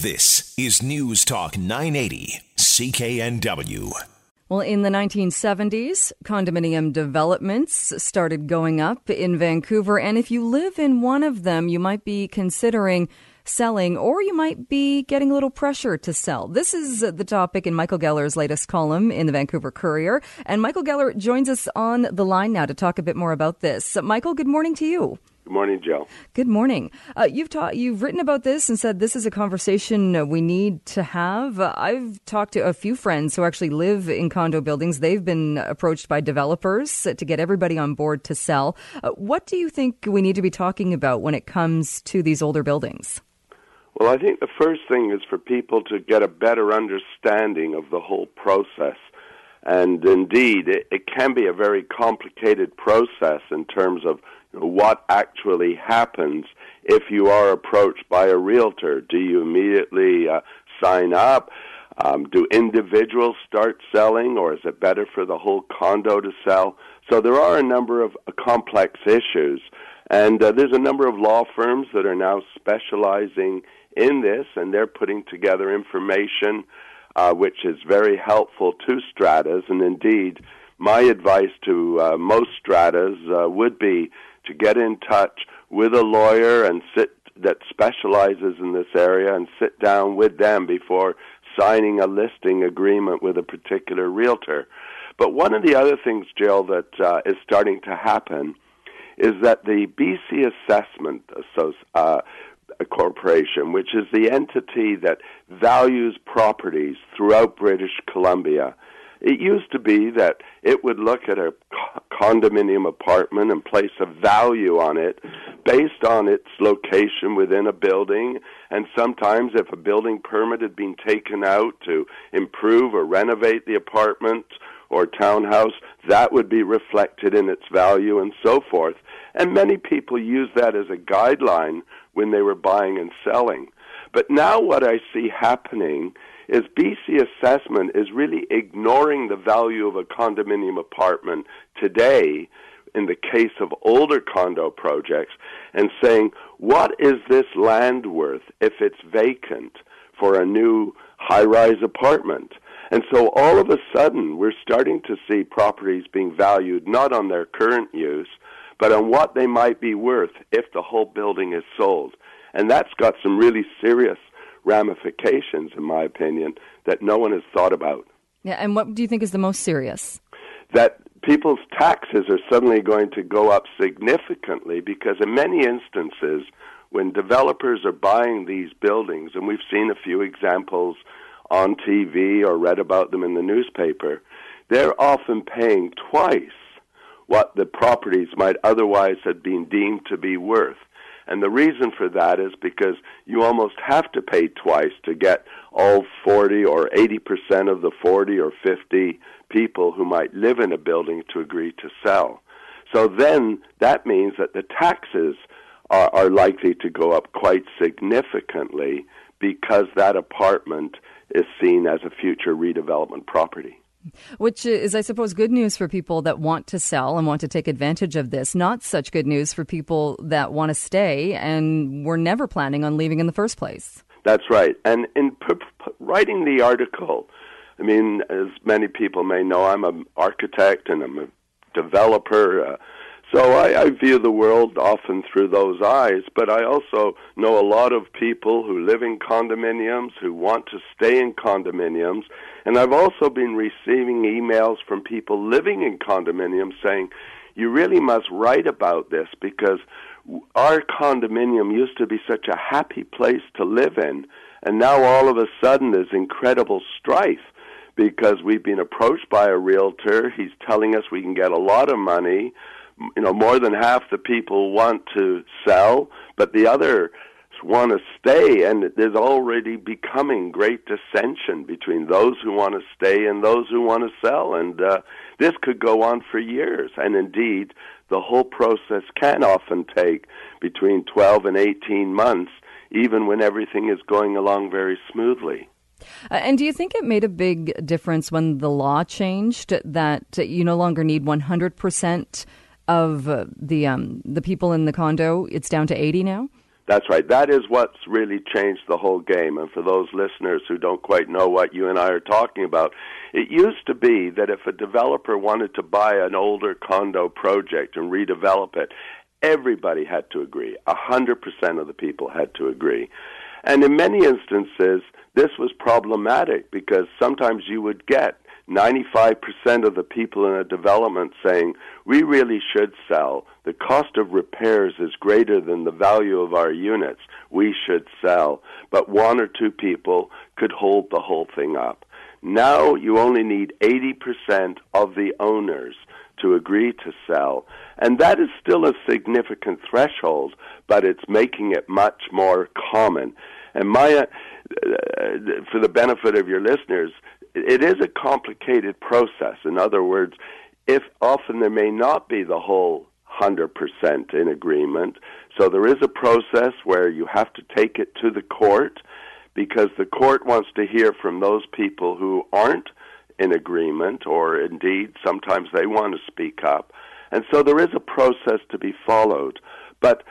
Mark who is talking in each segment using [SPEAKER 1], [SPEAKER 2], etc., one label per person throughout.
[SPEAKER 1] This is News Talk 980, CKNW.
[SPEAKER 2] Well, in the 1970s, condominium developments started going up in Vancouver. And if you live in one of them, you might be considering selling, or you might be getting a little pressure to sell. This is the topic in Michael Geller's latest column in the Vancouver Courier. And Michael Geller joins us on the line now to talk a bit more about this. Michael, good morning to you.
[SPEAKER 3] Good morning, Joe.
[SPEAKER 2] Good morning. Uh, you've taught, you've written about this and said this is a conversation we need to have. Uh, I've talked to a few friends who actually live in condo buildings. They've been approached by developers to get everybody on board to sell. Uh, what do you think we need to be talking about when it comes to these older buildings?
[SPEAKER 3] Well, I think the first thing is for people to get a better understanding of the whole process. And indeed, it, it can be a very complicated process in terms of what actually happens if you are approached by a realtor. Do you immediately uh, sign up? Um, do individuals start selling, or is it better for the whole condo to sell? So there are a number of uh, complex issues, and uh, there's a number of law firms that are now specializing in this, and they're putting together information uh, which is very helpful to stratas. And indeed, my advice to uh, most stratas uh, would be to get in touch with a lawyer and sit that specializes in this area and sit down with them before signing a listing agreement with a particular realtor. But one of the other things, Jill, that uh, is starting to happen is that the BC Assessment uh, Corporation, which is the entity that values properties throughout British Columbia, it used to be that it would look at a condominium apartment and place a value on it based on its location within a building. And sometimes, if a building permit had been taken out to improve or renovate the apartment or townhouse, that would be reflected in its value and so forth. And many people use that as a guideline when they were buying and selling. But now, what I see happening is BC assessment is really ignoring the value of a condominium apartment today in the case of older condo projects and saying, what is this land worth if it's vacant for a new high rise apartment? And so all of a sudden, we're starting to see properties being valued not on their current use, but on what they might be worth if the whole building is sold. And that's got some really serious ramifications, in my opinion, that no one has thought about.
[SPEAKER 2] Yeah, and what do you think is the most serious?
[SPEAKER 3] That people's taxes are suddenly going to go up significantly because, in many instances, when developers are buying these buildings, and we've seen a few examples on TV or read about them in the newspaper, they're often paying twice what the properties might otherwise have been deemed to be worth. And the reason for that is because you almost have to pay twice to get all 40 or 80% of the 40 or 50 people who might live in a building to agree to sell. So then that means that the taxes are, are likely to go up quite significantly because that apartment is seen as a future redevelopment property.
[SPEAKER 2] Which is, I suppose, good news for people that want to sell and want to take advantage of this. Not such good news for people that want to stay and were never planning on leaving in the first place.
[SPEAKER 3] That's right. And in p- p- writing the article, I mean, as many people may know, I'm an architect and I'm a developer. Uh, so I, I view the world often through those eyes, but I also know a lot of people who live in condominiums, who want to stay in condominiums, and I've also been receiving emails from people living in condominiums saying, you really must write about this because our condominium used to be such a happy place to live in, and now all of a sudden there's incredible strife because we've been approached by a realtor. He's telling us we can get a lot of money you know more than half the people want to sell, but the other want to stay, and there's already becoming great dissension between those who want to stay and those who want to sell, and uh, this could go on for years. And indeed, the whole process can often take between 12 and 18 months, even when everything is going along very smoothly.
[SPEAKER 2] Uh, and do you think it made a big difference when the law changed that you no longer need 100% of the um, the people in the condo, it's down to 80 now?
[SPEAKER 3] That's right. That is what's really changed the whole game. And for those listeners who don't quite know what you and I are talking about, it used to be that if a developer wanted to buy an older condo project and redevelop it, everybody had to agree. A hundred percent of the people had to agree. And in many instances, this was problematic because sometimes you would get 95% of the people in a development saying, we really should sell. The cost of repairs is greater than the value of our units. We should sell. But one or two people could hold the whole thing up. Now you only need 80% of the owners to agree to sell. And that is still a significant threshold, but it's making it much more common. And Maya, uh, for the benefit of your listeners, it is a complicated process. In other words, if often there may not be the whole 100% in agreement, so there is a process where you have to take it to the court because the court wants to hear from those people who aren't in agreement or indeed sometimes they want to speak up. And so there is a process to be followed. But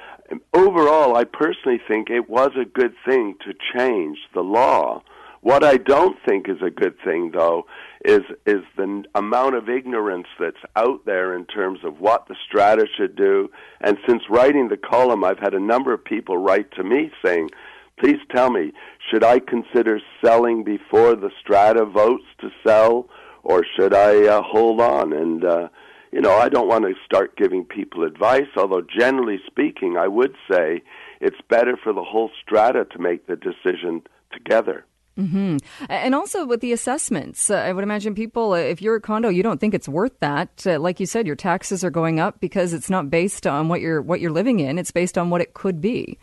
[SPEAKER 3] overall, I personally think it was a good thing to change the law what I don't think is a good thing, though, is is the amount of ignorance that's out there in terms of what the strata should do. And since writing the column, I've had a number of people write to me saying, "Please tell me, should I consider selling before the strata votes to sell, or should I uh, hold on?" And uh, you know, I don't want to start giving people advice, although generally speaking, I would say it's better for the whole strata to make the decision together.
[SPEAKER 2] Mm-hmm. And also with the assessments, uh, I would imagine people, uh, if you're a condo, you don't think it's worth that. Uh, like you said, your taxes are going up because it's not based on what you're what you're living in; it's based on what it could be.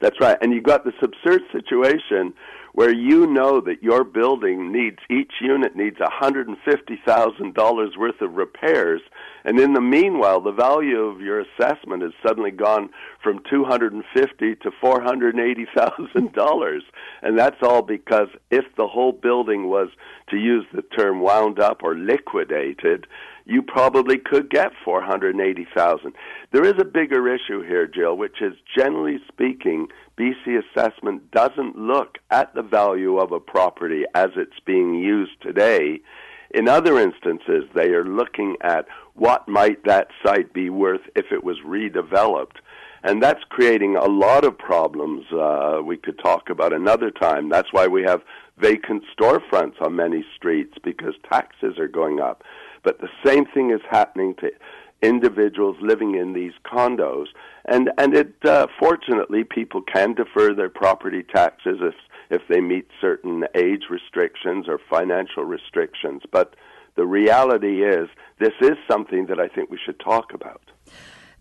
[SPEAKER 3] That's right, and you've got this absurd situation where you know that your building needs each unit needs $150,000 worth of repairs. And in the meanwhile the value of your assessment has suddenly gone from 250 to $480,000 and that's all because if the whole building was to use the term wound up or liquidated you probably could get 480,000. There is a bigger issue here, Jill, which is generally speaking, BC assessment doesn't look at the value of a property as it's being used today. In other instances, they are looking at what might that site be worth if it was redeveloped. And that's creating a lot of problems uh, we could talk about another time. That's why we have vacant storefronts on many streets because taxes are going up. But the same thing is happening to individuals living in these condos, and and it uh, fortunately people can defer their property taxes if if they meet certain age restrictions or financial restrictions. But the reality is, this is something that I think we should talk about.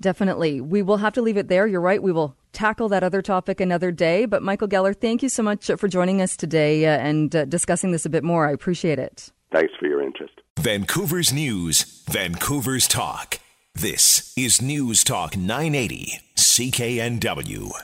[SPEAKER 2] Definitely. We will have to leave it there. You're right. We will tackle that other topic another day. But Michael Geller, thank you so much for joining us today uh, and uh, discussing this a bit more. I appreciate it.
[SPEAKER 3] Thanks for your interest.
[SPEAKER 1] Vancouver's News, Vancouver's Talk. This is News Talk 980, CKNW.